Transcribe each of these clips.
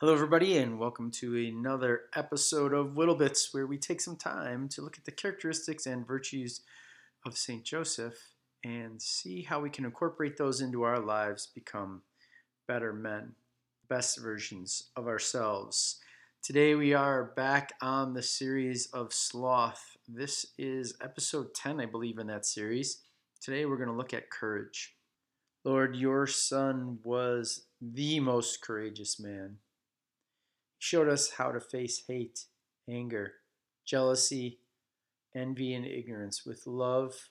Hello, everybody, and welcome to another episode of Little Bits, where we take some time to look at the characteristics and virtues of St. Joseph and see how we can incorporate those into our lives, become better men, best versions of ourselves. Today, we are back on the series of sloth. This is episode 10, I believe, in that series. Today, we're going to look at courage. Lord, your son was the most courageous man showed us how to face hate, anger, jealousy, envy, and ignorance with love,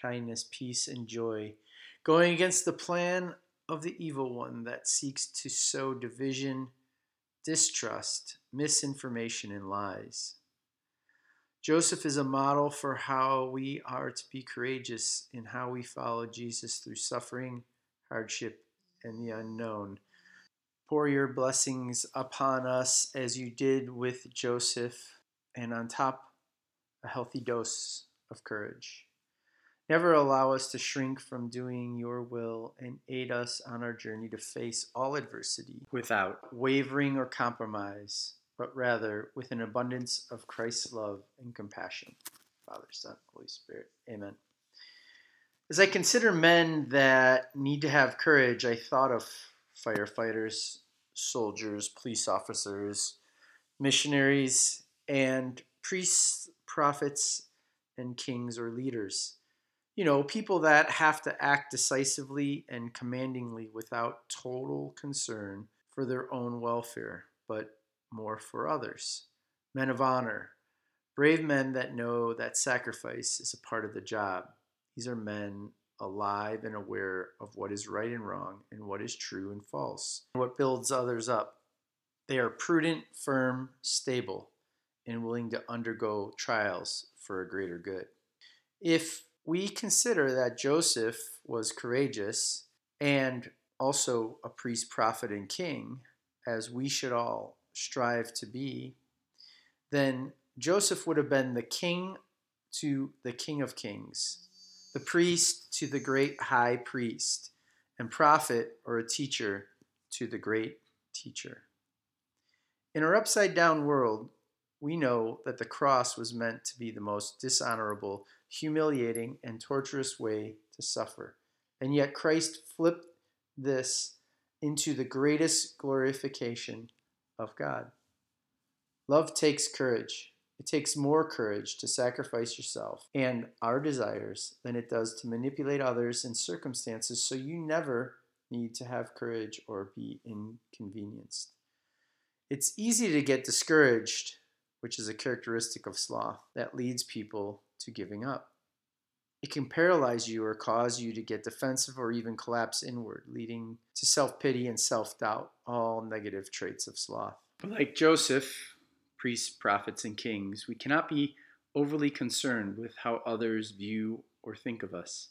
kindness, peace, and joy, going against the plan of the evil one that seeks to sow division, distrust, misinformation, and lies. Joseph is a model for how we are to be courageous in how we follow Jesus through suffering, hardship, and the unknown Pour your blessings upon us as you did with Joseph, and on top, a healthy dose of courage. Never allow us to shrink from doing your will and aid us on our journey to face all adversity without wavering or compromise, but rather with an abundance of Christ's love and compassion. Father, Son, Holy Spirit. Amen. As I consider men that need to have courage, I thought of firefighters, soldiers, police officers, missionaries, and priests, prophets, and kings or leaders. You know, people that have to act decisively and commandingly without total concern for their own welfare, but more for others. Men of honor, brave men that know that sacrifice is a part of the job. These are men alive and aware of what is right and wrong and what is true and false, what builds others up. They are prudent, firm, stable, and willing to undergo trials for a greater good. If we consider that Joseph was courageous and also a priest, prophet, and king, as we should all strive to be, then Joseph would have been the king to the King of Kings the priest to the great high priest, and prophet or a teacher to the great teacher. In our upside down world, we know that the cross was meant to be the most dishonorable, humiliating, and torturous way to suffer. And yet Christ flipped this into the greatest glorification of God. Love takes courage. It takes more courage to sacrifice yourself and our desires than it does to manipulate others and circumstances so you never need to have courage or be inconvenienced. It's easy to get discouraged, which is a characteristic of sloth that leads people to giving up. It can paralyze you or cause you to get defensive or even collapse inward, leading to self pity and self doubt, all negative traits of sloth. Like Joseph, priests, prophets, and kings, we cannot be overly concerned with how others view or think of us.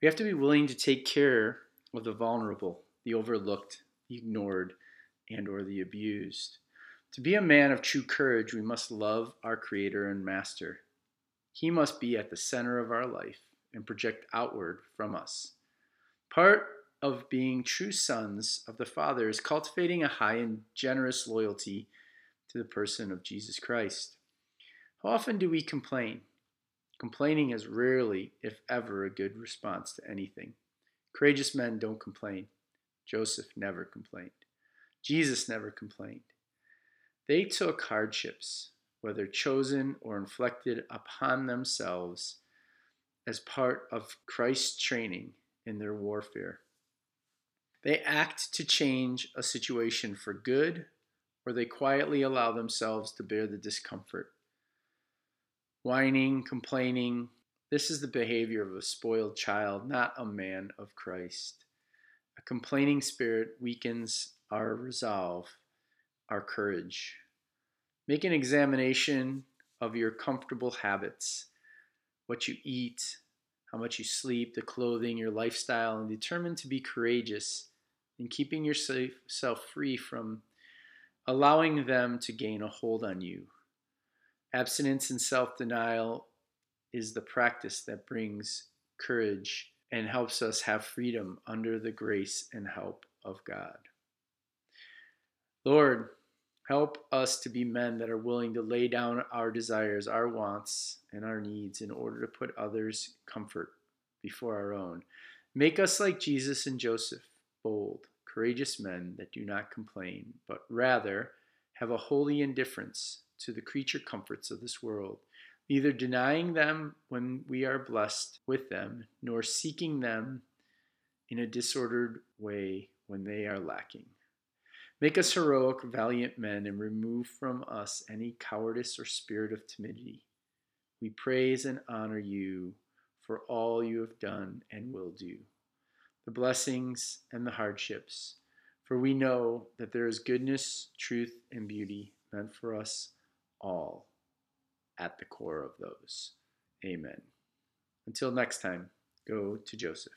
We have to be willing to take care of the vulnerable, the overlooked, the ignored, and or the abused. To be a man of true courage, we must love our creator and master. He must be at the center of our life and project outward from us. Part of being true sons of the Father is cultivating a high and generous loyalty to the person of Jesus Christ. How often do we complain? Complaining is rarely, if ever, a good response to anything. Courageous men don't complain. Joseph never complained. Jesus never complained. They took hardships, whether chosen or inflicted upon themselves, as part of Christ's training in their warfare. They act to change a situation for good or they quietly allow themselves to bear the discomfort. Whining, complaining, this is the behavior of a spoiled child, not a man of Christ. A complaining spirit weakens our resolve, our courage. Make an examination of your comfortable habits, what you eat, how much you sleep, the clothing, your lifestyle, and determine to be courageous in keeping yourself free from allowing them to gain a hold on you. Abstinence and self denial is the practice that brings courage and helps us have freedom under the grace and help of God. Lord, help us to be men that are willing to lay down our desires, our wants, and our needs in order to put others' comfort before our own. Make us like Jesus and Joseph, bold, courageous men that do not complain, but rather have a holy indifference to the creature comforts of this world, neither denying them when we are blessed with them, nor seeking them in a disordered way when they are lacking. Make us heroic, valiant men, and remove from us any cowardice or spirit of timidity. We praise and honor you for all you have done and will do, the blessings and the hardships, for we know that there is goodness, truth, and beauty meant for us all at the core of those. Amen. Until next time, go to Joseph.